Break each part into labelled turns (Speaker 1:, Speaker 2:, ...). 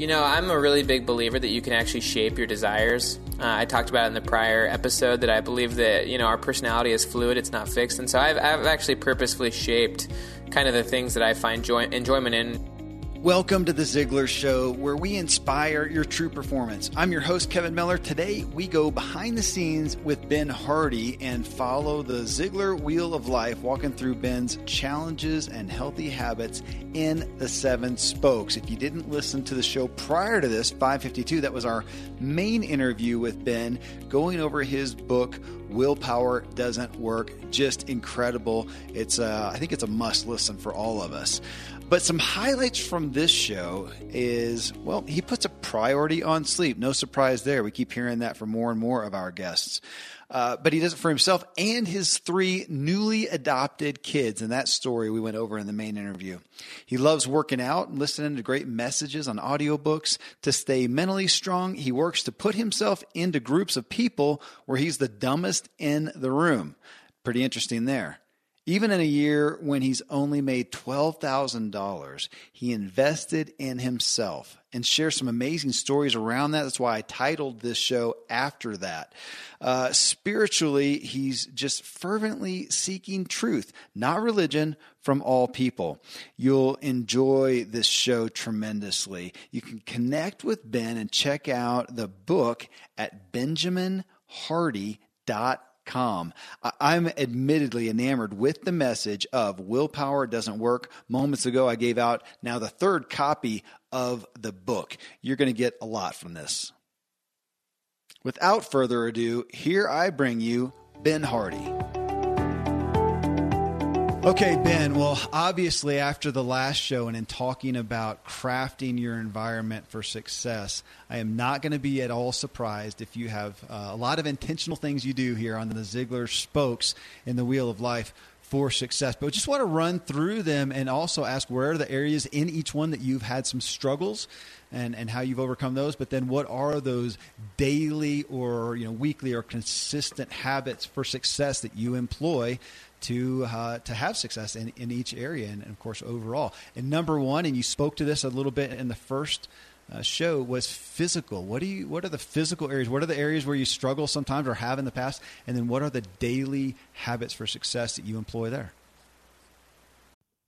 Speaker 1: You know, I'm a really big believer that you can actually shape your desires. Uh, I talked about in the prior episode that I believe that, you know, our personality is fluid, it's not fixed. And so I've, I've actually purposefully shaped kind of the things that I find joy- enjoyment in
Speaker 2: Welcome to the Ziglar Show, where we inspire your true performance. I'm your host, Kevin Miller. Today, we go behind the scenes with Ben Hardy and follow the Ziglar Wheel of Life, walking through Ben's challenges and healthy habits in the seven spokes. If you didn't listen to the show prior to this, 552, that was our main interview with Ben, going over his book, Willpower Doesn't Work. Just incredible. It's, uh, I think it's a must listen for all of us. But some highlights from this show is well, he puts a priority on sleep. No surprise there. We keep hearing that from more and more of our guests. Uh, but he does it for himself and his three newly adopted kids. And that story we went over in the main interview. He loves working out and listening to great messages on audiobooks. To stay mentally strong, he works to put himself into groups of people where he's the dumbest in the room. Pretty interesting there. Even in a year when he's only made $12,000, he invested in himself and shares some amazing stories around that. That's why I titled this show after that. Uh, spiritually, he's just fervently seeking truth, not religion, from all people. You'll enjoy this show tremendously. You can connect with Ben and check out the book at benjaminhardy.com calm. I'm admittedly enamored with the message of willpower doesn't work. Moments ago, I gave out now the third copy of the book. You're going to get a lot from this. Without further ado, here I bring you Ben Hardy. Okay, Ben. Well, obviously, after the last show and in talking about crafting your environment for success, I am not going to be at all surprised if you have uh, a lot of intentional things you do here on the Ziglar spokes in the Wheel of Life for success. But just want to run through them and also ask where are the areas in each one that you've had some struggles and, and how you've overcome those. But then what are those daily or you know weekly or consistent habits for success that you employ to uh, to have success in, in each area and, and, of course overall. And number one, and you spoke to this a little bit in the first uh, show, was physical. What do you? What are the physical areas? What are the areas where you struggle sometimes or have in the past? And then what are the daily habits for success that you employ there?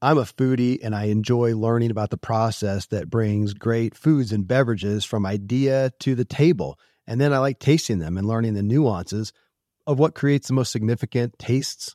Speaker 3: I'm a foodie and I enjoy learning about the process that brings great foods and beverages from idea to the table. And then I like tasting them and learning the nuances of what creates the most significant tastes,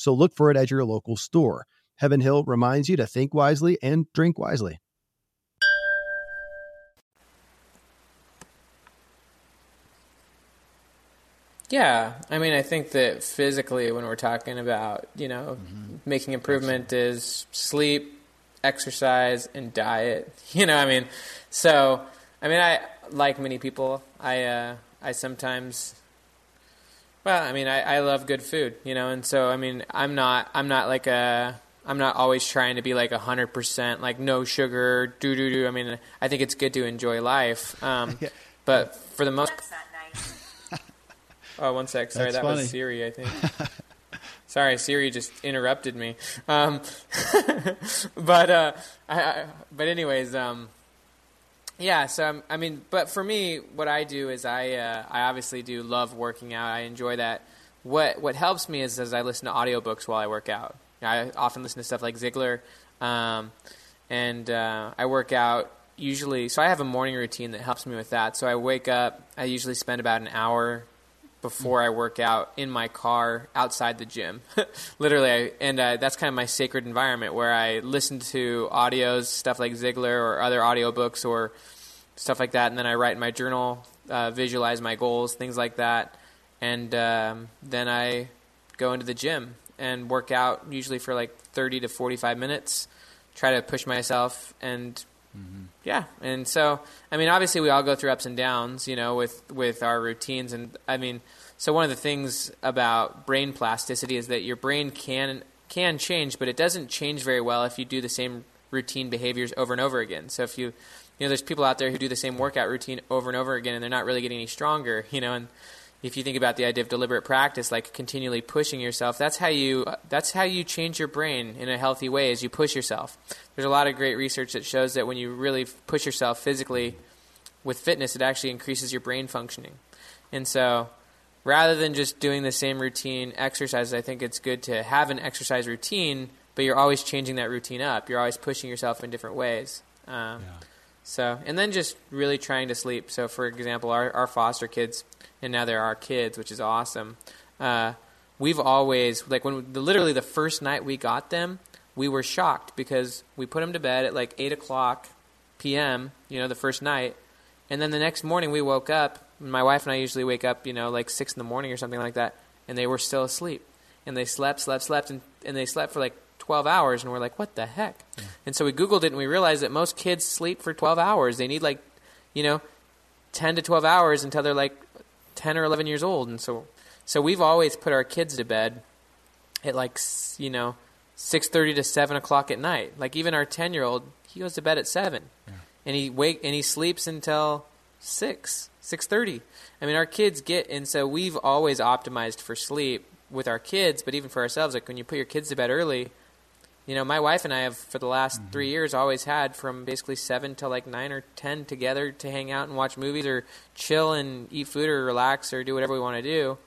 Speaker 3: So look for it at your local store. Heaven Hill reminds you to think wisely and drink wisely.
Speaker 1: Yeah, I mean, I think that physically, when we're talking about you know mm-hmm. making improvement, is sleep, exercise, and diet. You know, I mean, so I mean, I like many people. I uh, I sometimes, well, I mean, I, I love good food. You know, and so I mean, I'm not I'm not like a I'm not always trying to be like hundred percent like no sugar, do do do. I mean, I think it's good to enjoy life. Um, yeah. But for the most Oh, one sec. Sorry, That's that funny. was Siri, I think. Sorry, Siri just interrupted me. Um, but uh, I, I, but anyways, um, yeah. So um, I mean, but for me, what I do is I uh, I obviously do love working out. I enjoy that. What what helps me is as I listen to audiobooks while I work out. I often listen to stuff like Ziglar, um, and uh, I work out usually. So I have a morning routine that helps me with that. So I wake up. I usually spend about an hour before I work out in my car outside the gym. Literally, I, and uh, that's kind of my sacred environment where I listen to audios, stuff like Ziglar or other audiobooks or stuff like that. And then I write in my journal, uh, visualize my goals, things like that. And um, then I go into the gym and work out usually for like 30 to 45 minutes, try to push myself and mm-hmm. yeah. And so, I mean, obviously we all go through ups and downs, you know, with, with our routines. And I mean, so one of the things about brain plasticity is that your brain can can change, but it doesn't change very well if you do the same routine behaviors over and over again. So if you you know, there's people out there who do the same workout routine over and over again and they're not really getting any stronger, you know, and if you think about the idea of deliberate practice, like continually pushing yourself, that's how you that's how you change your brain in a healthy way. as you push yourself. There's a lot of great research that shows that when you really push yourself physically with fitness, it actually increases your brain functioning. And so, rather than just doing the same routine exercises, I think it's good to have an exercise routine, but you're always changing that routine up. You're always pushing yourself in different ways. Um, yeah. So, and then just really trying to sleep. So, for example, our, our foster kids and now they're our kids, which is awesome. Uh, we've always like when the, literally the first night we got them, we were shocked because we put them to bed at like eight o'clock p.m. You know, the first night, and then the next morning we woke up. My wife and I usually wake up, you know, like six in the morning or something like that, and they were still asleep, and they slept, slept, slept, and, and they slept for like 12 hours and we're like what the heck yeah. and so we googled it and we realized that most kids sleep for 12 hours they need like you know 10 to 12 hours until they're like 10 or 11 years old. And so, so we've always put our kids to bed at like, you know, 6.30 to 7 o'clock at night. Like even our 10 year old, he goes to bed at 7. Yeah. And he wake and he sleeps until 6, 6.30. I mean, our kids get, and so we've always optimized for sleep with our kids, but even for ourselves, like when you put your kids to bed early, you know, my wife and I have for the last mm-hmm. three years always had from basically seven to like nine or ten together to hang out and watch movies or chill and eat food or relax or do whatever we want to do.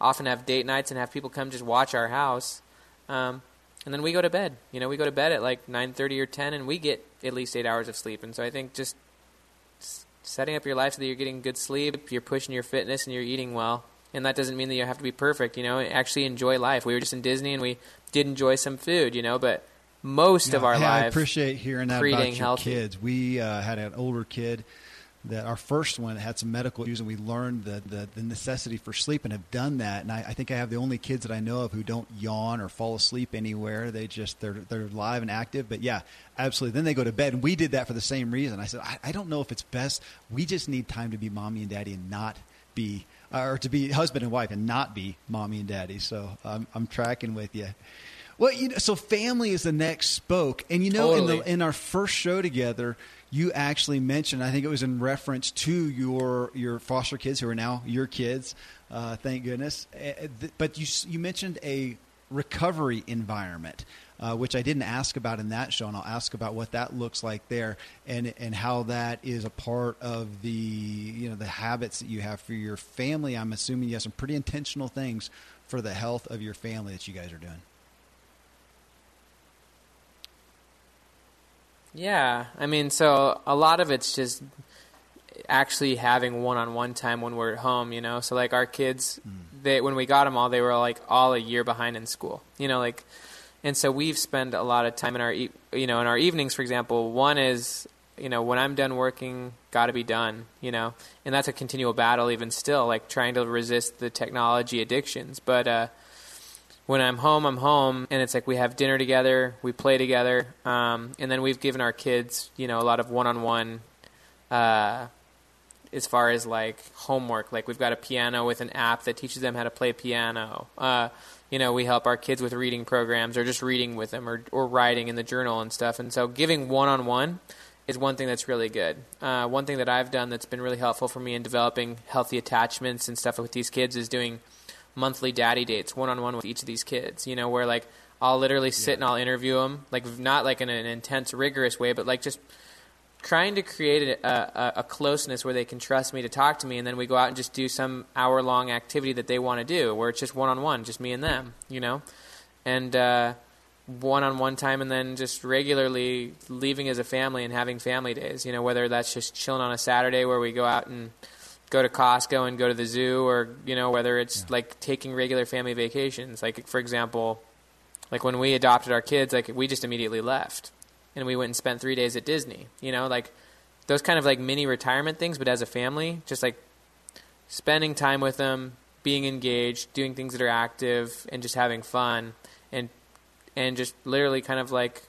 Speaker 1: Often have date nights and have people come just watch our house, um, and then we go to bed. You know, we go to bed at like nine thirty or ten, and we get at least eight hours of sleep. And so I think just setting up your life so that you're getting good sleep, you're pushing your fitness, and you're eating well and that doesn't mean that you have to be perfect. You know, actually enjoy life. We were just in Disney and we did enjoy some food. You know, but most yeah, of our
Speaker 2: hey,
Speaker 1: life,
Speaker 2: I appreciate hearing that about your healthy. kids. We uh, had an older kid that our first one had some medical issues, and we learned the, the, the necessity for sleep and have done that. And I, I, think I have the only kids that I know of who don't yawn or fall asleep anywhere. They just they're they're live and active. But yeah, absolutely. Then they go to bed, and we did that for the same reason. I said I, I don't know if it's best. We just need time to be mommy and daddy and not be or to be husband and wife and not be mommy and daddy. So um, I'm tracking with you. Well, you know, so family is the next spoke, and you know, totally. in the in our first show together, you actually mentioned. I think it was in reference to your your foster kids who are now your kids. Uh, thank goodness. Uh, but you you mentioned a recovery environment uh, which I didn't ask about in that show, and I'll ask about what that looks like there, and and how that is a part of the you know the habits that you have for your family. I'm assuming you have some pretty intentional things for the health of your family that you guys are doing.
Speaker 1: Yeah, I mean, so a lot of it's just actually having one-on-one time when we're at home, you know. So like our kids, mm. they when we got them all, they were like all a year behind in school, you know, like and so we've spent a lot of time in our you know in our evenings for example one is you know when i'm done working got to be done you know? And that's a continual battle even still like trying to resist the technology addictions. But uh, when i'm home i'm home and it's like we have dinner together we play together um, and then we've given our kids you know a lot of one-on-one uh, as far as like homework. Like we've got a piano with an app that teaches them how to play piano. Uh, you know, we help our kids with reading programs or just reading with them or, or writing in the journal and stuff. And so giving one on one is one thing that's really good. Uh, one thing that I've done that's been really helpful for me in developing healthy attachments and stuff with these kids is doing monthly daddy dates one on one with each of these kids, you know, where like I'll literally sit yeah. and I'll interview them, like not like in an intense, rigorous way, but like just trying to create a, a, a, closeness where they can trust me to talk to me, and then we go out and just do some hour long activity that they want to do, where it's just one on one, just me and them, you know, and one on one time, and then just regularly leaving as a family and having family days, you know, whether that's just chilling on a Saturday where we go out and go to Costco and go to the zoo, or you know, whether it's yeah. like taking regular family vacations, like for example. Like when we adopted our kids, like we just immediately left and we went and spent three days at Disney. You know, like those kind of like mini retirement things, but as a family, just like spending time with them, being engaged, doing things that are active, and just having fun, and and just literally kind of like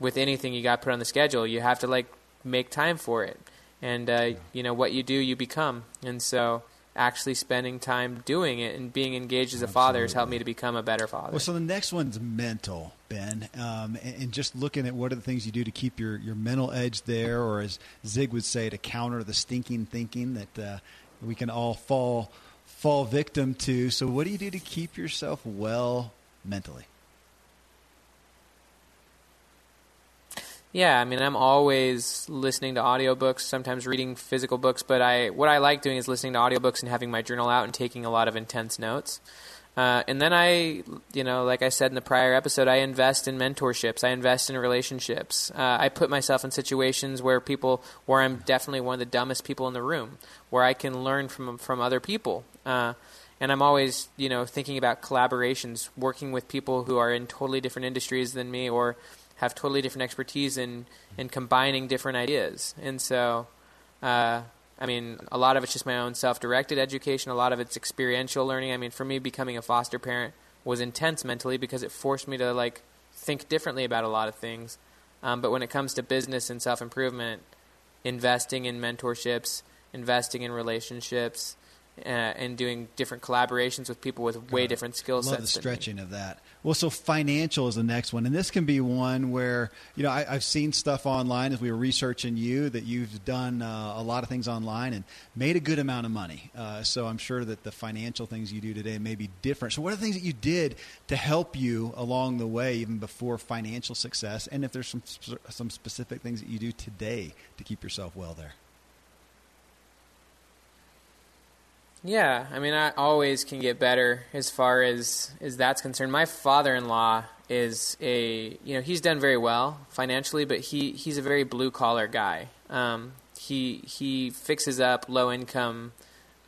Speaker 1: with anything you got put on the schedule, you have to like make time for it, and uh, yeah. you know what you do, you become, and so actually spending time doing it and being engaged as a father has helped me to become a better father.
Speaker 2: Well, so the next one's mental, Ben, um, and, and, just looking at what are the things you do to keep your, your mental edge there, or as Zig would say, to counter the stinking thinking that uh, we can all fall fall victim to. So, what do you do to keep yourself well mentally?
Speaker 1: Yeah, I mean, I'm always listening to audiobooks, sometimes reading physical books, but I what I like doing is listening to audiobooks and having my journal out and taking a lot of intense notes. Uh, and then I, you know, like I said in the prior episode, I invest in mentorships. I invest in relationships. Uh, I put myself in situations where people, where I'm definitely one of the dumbest people in the room, where I can learn from from other people. Uh, and I'm always, you know, thinking about collaborations, working with people who are in totally different industries than me, or have totally different expertise in in combining different ideas. And so, uh, I mean, a lot of it's just my own self-directed education. A lot of it's experiential learning. I mean, for me, becoming a foster parent was intense mentally because it forced me to like think differently about a lot of things. Um, but when it comes to business and self-improvement, investing in mentorships, investing in relationships, uh, and doing different collaborations with people with way different skill sets.
Speaker 2: Love the stretching of that. Well, so financial is the next one, and this can be one where you know I, have seen stuff online as we were researching you that you've done uh, a lot of things online and made a good amount of money. Uh, so I'm sure that the financial things you do today may be different. So what are the things that you did to help you along the way, even before financial success? And if there's some some specific things that you do today to keep yourself well there.
Speaker 1: Yeah, I mean, I always can get better as far as as that's concerned. My father-in-law is a you know he's done very well financially, but he he's a very blue collar guy. Um, he he fixes up low income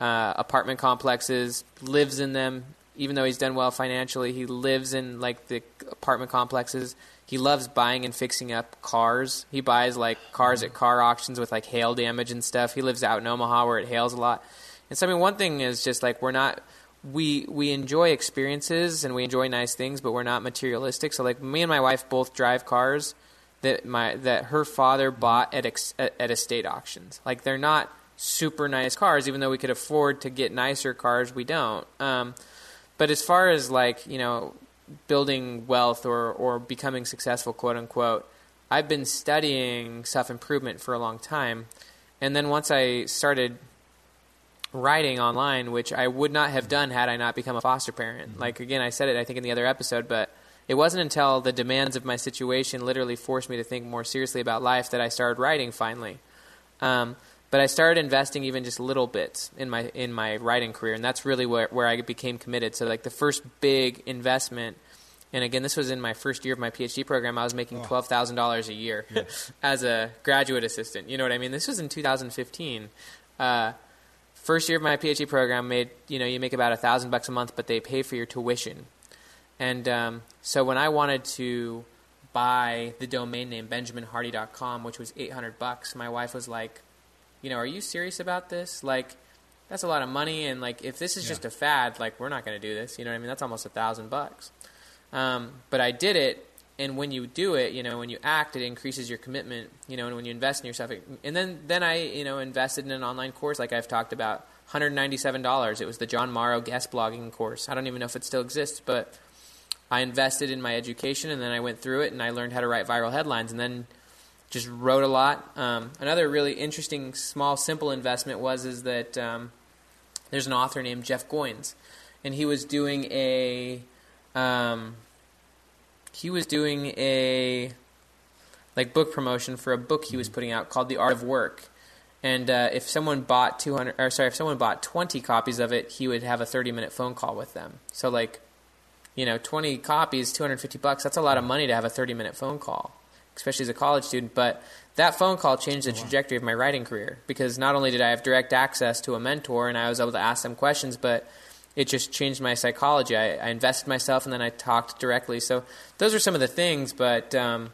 Speaker 1: uh, apartment complexes, lives in them. Even though he's done well financially, he lives in like the apartment complexes. He loves buying and fixing up cars. He buys like cars at car auctions with like hail damage and stuff. He lives out in Omaha where it hails a lot and so I mean, one thing is just like we're not we we enjoy experiences and we enjoy nice things, but we're not materialistic. So like me and my wife both drive cars that my that her father bought at ex, at, at estate auctions. Like they're not super nice cars, even though we could afford to get nicer cars. We don't. Um, but as far as like you know, building wealth or or becoming successful, quote unquote, I've been studying self improvement for a long time, and then once I started writing online, which I would not have done had I not become a foster parent. Mm-hmm. Like again, I said it I think in the other episode, but it wasn't until the demands of my situation literally forced me to think more seriously about life that I started writing finally. Um, but I started investing even just little bits in my in my writing career, and that's really where where I became committed. So like the first big investment. And again, this was in my first year of my PhD program. I was making oh. twelve thousand dollars a year yes. as a graduate assistant. You know what I mean? This was in 2015. Uh, first year of my PhD program made you know you make about a thousand bucks a month, but they pay for your tuition. And um, so when I wanted to buy the domain name benjaminhardy.com, which was 800 bucks, my wife was like, you know, are you serious about this? Like, that's a lot of money, and like if this is yeah. just a fad, like we're not going to do this. You know what I mean? That's almost a thousand bucks. Um, but I did it, and when you do it, you know, when you act, it increases your commitment, you know, and when you invest in yourself, it, and then then I, you know, invested in an online course like I've talked about, $197. It was the Jon Morrow guest blogging course. I don't even know if it still exists, but I invested in my education, and then I went through it, and I learned how to write viral headlines, and then just wrote a lot. Um, another really interesting, small, simple investment was is that um, there's an author named Jeff Goins, and he was doing a um, he was doing a like book promotion for a book he was putting out called The Art of Work. And uh, if someone bought 200 or sorry, if someone bought 20 copies of it, he would have a 30-minute phone call with them. So like, you know, 20 copies, 250 bucks, that's a lot of money to have a 30-minute phone call, especially as a college student, but that phone call changed the oh, trajectory of my writing career because not only did I have direct access to a mentor and I was able to ask them questions, but it just changed my psychology. I, I, invested myself and then I talked directly. So those are some of the things, but um,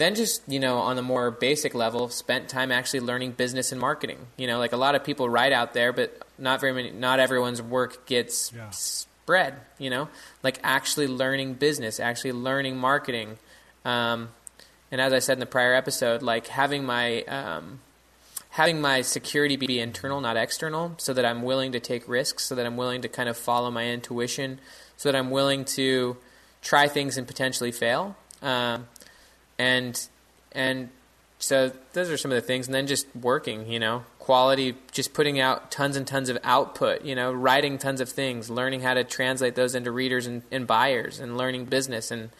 Speaker 1: then just you know on the more basic level spent time actually learning business and marketing you know like a lot of people write out there but not very many not everyone's work gets yeah. spread you know like actually learning business actually learning marketing um, and as i said in the prior episode like having my um, having my security be internal not external so that i'm willing to take risks so that i'm willing to kind of follow my intuition so that i'm willing to try things and potentially fail. Um, and and so those are some of the things. And then just working you know quality just putting out tons and tons of output you know writing tons of things learning how to translate those into readers and, and buyers and learning business and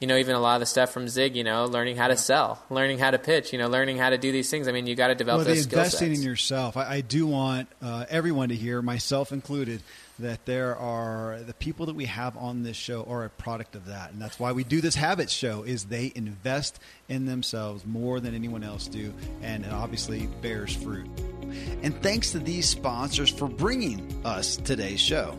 Speaker 1: you know even a lot of the stuff from zig you know learning how to sell learning how to pitch you know learning how to do these things. I mean you got to develop
Speaker 4: well,
Speaker 1: those
Speaker 4: skill investing in yourself. I, I do want uh, everyone to hear myself included that there are the people that we have on this show are a product of that. And that's why we do this habits show is they invest in themselves more than anyone else do and it obviously bears fruit. And thanks to these sponsors for bringing us today's show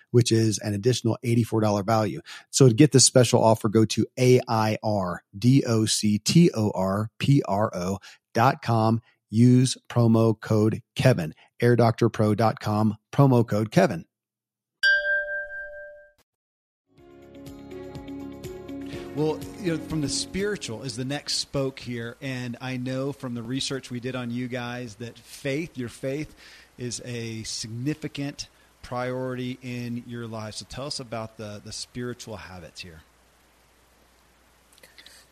Speaker 2: which is an additional $84 value. So to get this special offer, go to A-I-R-D-O-C-T-O-R-P-R-O dot com use promo code Kevin. AirDoctorPro.com, promo code Kevin.
Speaker 4: Well, you know, from the spiritual is the next spoke here, and I know from the research we did on you guys that faith, your faith, is a significant priority in your life. So tell us about the the spiritual habits here.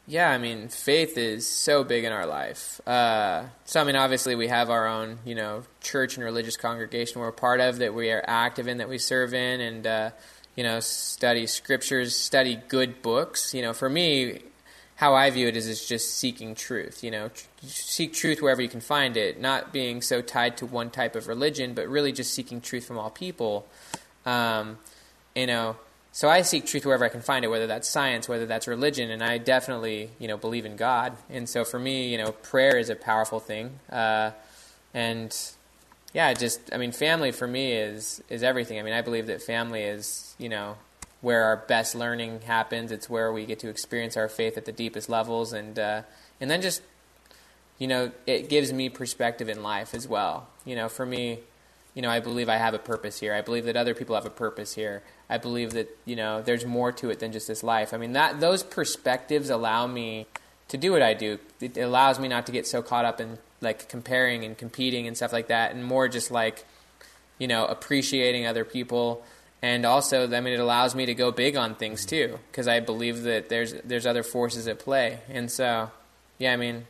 Speaker 1: Yeah, I mean, faith is so big in our life. Uh, so, I mean, obviously, we have our own, you know, church and religious congregation we're a part of that we are active in, that we serve in, and, uh, you know, study scriptures, study good books. You know, for me, how I view it is, is just seeking truth. You know, seek truth wherever you can find it, not being so tied to one type of religion, but really just seeking truth from all people. Um, you know, so I seek truth wherever I can find it, whether that's science, whether that's religion, and I definitely, you know, believe in God. And so for me, you know, prayer is a powerful thing. Uh, and yeah, just I mean, family for me is is everything. I mean, I believe that family is, you know, where our best learning happens. It's where we get to experience our faith at the deepest levels, and uh, and then just, you know, it gives me perspective in life as well. You know, for me, you know, I believe I have a purpose here. I believe that other people have a purpose here. I believe that you know there's more to it than just this life. I mean that those perspectives allow me to do what I do. It allows me not to get so caught up in like comparing and competing and stuff like that, and more just like you know appreciating other people. And also, I mean, it allows me to go big on things too, because I believe that there's there's other forces at play. And so, yeah, I mean,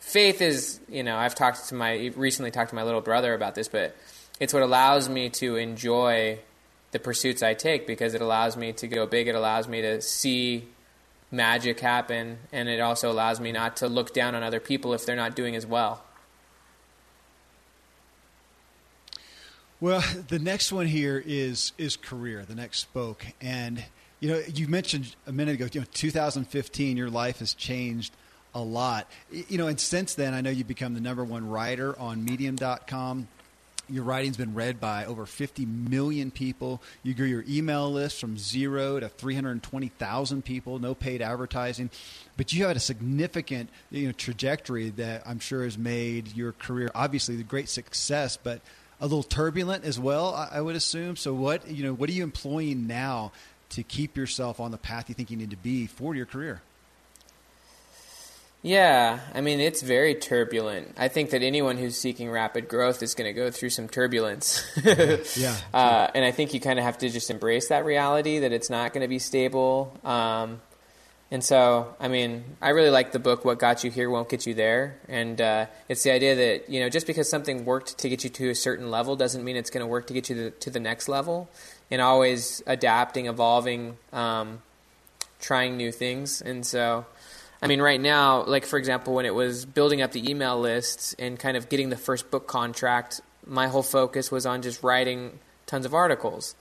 Speaker 1: faith is you know I've talked to my recently talked to my little brother about this, but it's what allows me to enjoy the pursuits I take because it allows me to go big. It allows me to see magic happen, and it also allows me not to look down on other people if they're not doing as well.
Speaker 2: Well, the next one here is is career. The next spoke, and you know, you mentioned a minute ago. You know, 2015, your life has changed a lot. You know, and since then, I know you've become the number one writer on Medium.com. Your writing's been read by over 50 million people. You grew your email list from zero to 320,000 people, no paid advertising. But you had a significant you know, trajectory that I'm sure has made your career obviously the great success, but a little turbulent as well, I would assume. So, what you know, what are you employing now to keep yourself on the path you think you need to be for your career?
Speaker 1: Yeah, I mean, it's very turbulent. I think that anyone who's seeking rapid growth is going to go through some turbulence.
Speaker 2: yeah.
Speaker 1: Uh, and I think you kind of have to just embrace that reality that it's not going to be stable. Um, and so, I mean, I really like the book, What Got You Here Won't Get You There. And uh, it's the idea that, you know, just because something worked to get you to a certain level doesn't mean it's going to work to get you to, to the next level. And always adapting, evolving, um, trying new things. And so, I mean, right now, like for example, when it was building up the email lists and kind of getting the first book contract, my whole focus was on just writing tons of articles.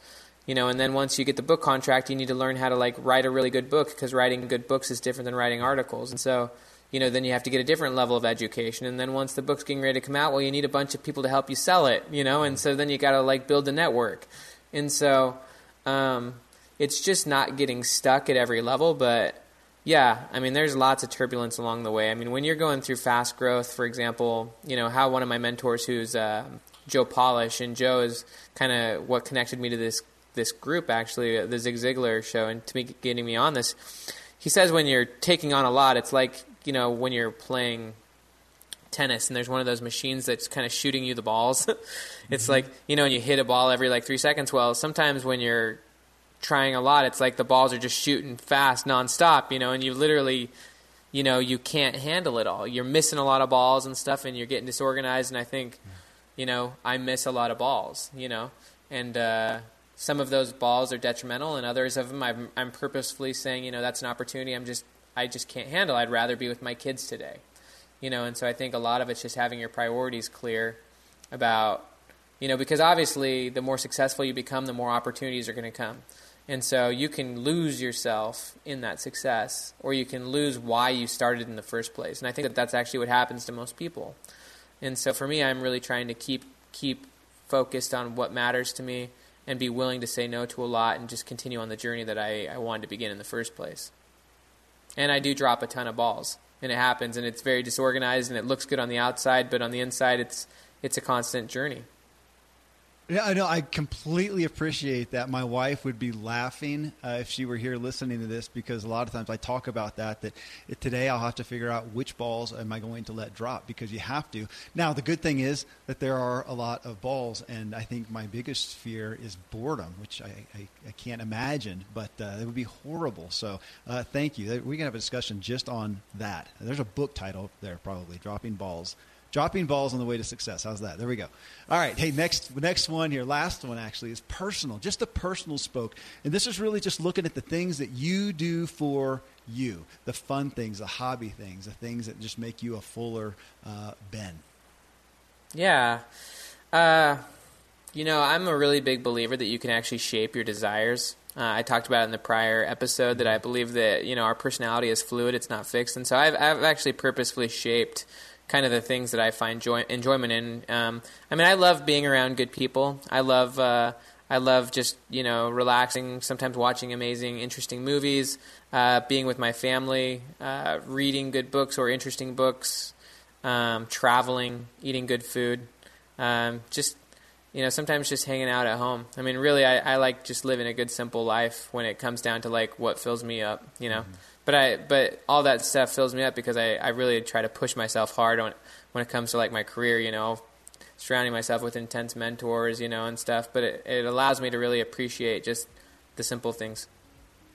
Speaker 1: You know, and then once you get the book contract, you need to learn how to like write a really good book because writing good books is different than writing articles. And so, you know, then you have to get a different level of education. And then once the book's getting ready to come out, well, you need a bunch of people to help you sell it. You know, and so then you got to like build a network. And so, um, it's just not getting stuck at every level, but yeah, I mean, there's lots of turbulence along the way. I mean, when you're going through fast growth, for example, you know, how one of my mentors, who's uh, Joe Polish, and Joe is kind of what connected me to this this group, actually, the Zig Ziglar show, and to me getting me on this. He says when you're taking on a lot, it's like you know when you're playing tennis and there's one of those machines that's kind of shooting you the balls. it's mm-hmm. like you know, when you hit a ball every like three seconds. Well, sometimes when you're trying a lot, it's like the balls are just shooting fast nonstop, you know, and you literally, you know, you can't handle it all. You're missing a lot of balls and stuff, and you're getting disorganized. And I think, you know, I miss a lot of balls, you know, and uh, some of those balls are detrimental, and others of them I'm, I'm purposefully saying, you know, that's an opportunity. I'm just I just can't handle. I'd rather be with my kids today, you know. And so I think a lot of it's just having your priorities clear about, you know, because obviously the more successful you become, the more opportunities are going to come. And so you can lose yourself in that success, or you can lose why you started in the first place. And I think that that's actually what happens to most people. And so for me, I'm really trying to keep keep focused on what matters to me and be willing to say no to a lot and just continue on the journey that I, I wanted to begin in the first place. And I do drop a ton of balls, and it happens, and it's very disorganized, and it looks good on the outside, but on the inside, it's it's a constant journey.
Speaker 2: Yeah, I know. I completely appreciate that. My wife would be laughing uh, if she were here listening to this because a lot of times I talk about that. That today I'll have to figure out which balls am I going to let drop because you have to. Now the good thing is that there are a lot of balls, and I think my biggest fear is boredom, which I, I, I can't imagine, but uh, it would be horrible. So uh, thank you. We can have a discussion just on that. There's a book title there, probably dropping balls dropping balls on the way to success. How's that? There we go. All right. Hey, next next one here, last one actually is personal. Just a personal spoke, and this is really just looking at the things that you do for you, the fun things, the hobby things, the things that just make you a fuller uh, Ben.
Speaker 1: Yeah. Uh, you know, I'm a really big believer that you can actually shape your desires. Uh, I talked about in the prior episode that I believe that you know our personality is fluid; it's not fixed, and so I've, I've actually purposefully shaped kind of the things that I find joy, enjoyment in. Um, I mean, I love being around good people. I love uh, I love just you know relaxing. Sometimes watching amazing, interesting movies, uh, being with my family, uh, reading good books or interesting books, um, traveling, eating good food. Um, just you know, sometimes just hanging out at home. I mean, really, I, I like just living a good, simple life when it comes down to like what fills me up. You know, mm-hmm. But I but all that stuff fills me up because I, I really try to push myself hard on when it comes to like my career. You know, surrounding myself with intense mentors, you know, and stuff. But it, it allows me to really appreciate just the simple things.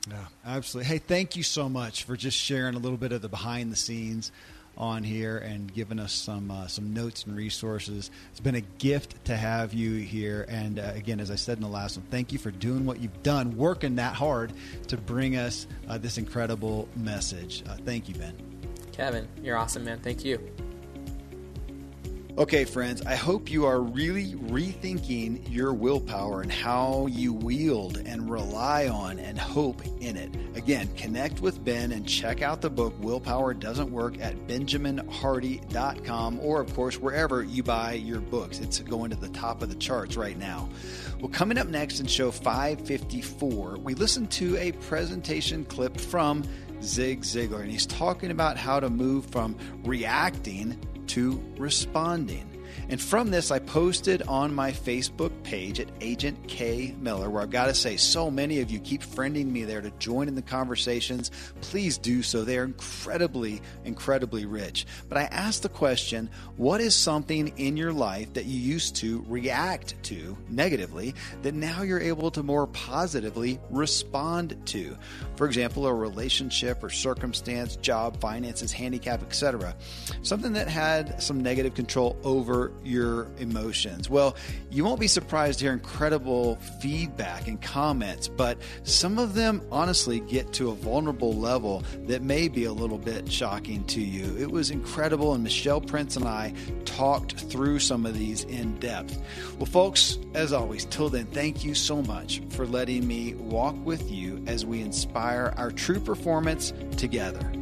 Speaker 2: Yeah, absolutely. Hey, thank you so much for just sharing a little bit of the behind the scenes on here and giving us some uh, some notes and resources. It's been a gift to have you here. And uh, again, as I said in the last one, thank you for doing what you've done, working that hard to bring us uh, this incredible message. Uh, thank you, Ben.
Speaker 1: Kevin, you're awesome, man. Thank you.
Speaker 2: Okay, friends, I hope you are really rethinking your willpower and how you wield and rely on and hope in it. Again, connect with Ben and check out the book Willpower Doesn't Work at benjaminhardy.com or, of course, wherever you buy your books. It's going to the top of the charts right now. Well, coming up next in show 554, we listen to a presentation clip from Zig Ziglar, and he's talking about how to move from reacting to responding. And from this, I posted on my Facebook page at Agent K Miller, where I've got to say, so many of you keep friending me there to join in the conversations. Please do so. They are incredibly, incredibly rich. But I asked the question what is something in your life that you used to react to negatively that now you're able to more positively respond to? For example, a relationship or circumstance, job, finances, handicap, etc. Something that had some negative control your emotions. Well, you won't be surprised to hear incredible feedback and comments, but some of them honestly get to a vulnerable level that may be a little bit shocking to you. It was incredible, and Michelle Prince and I talked through some of these in depth. Well, folks, as always, till then, thank you so much for letting me walk with you as we inspire our true performance together.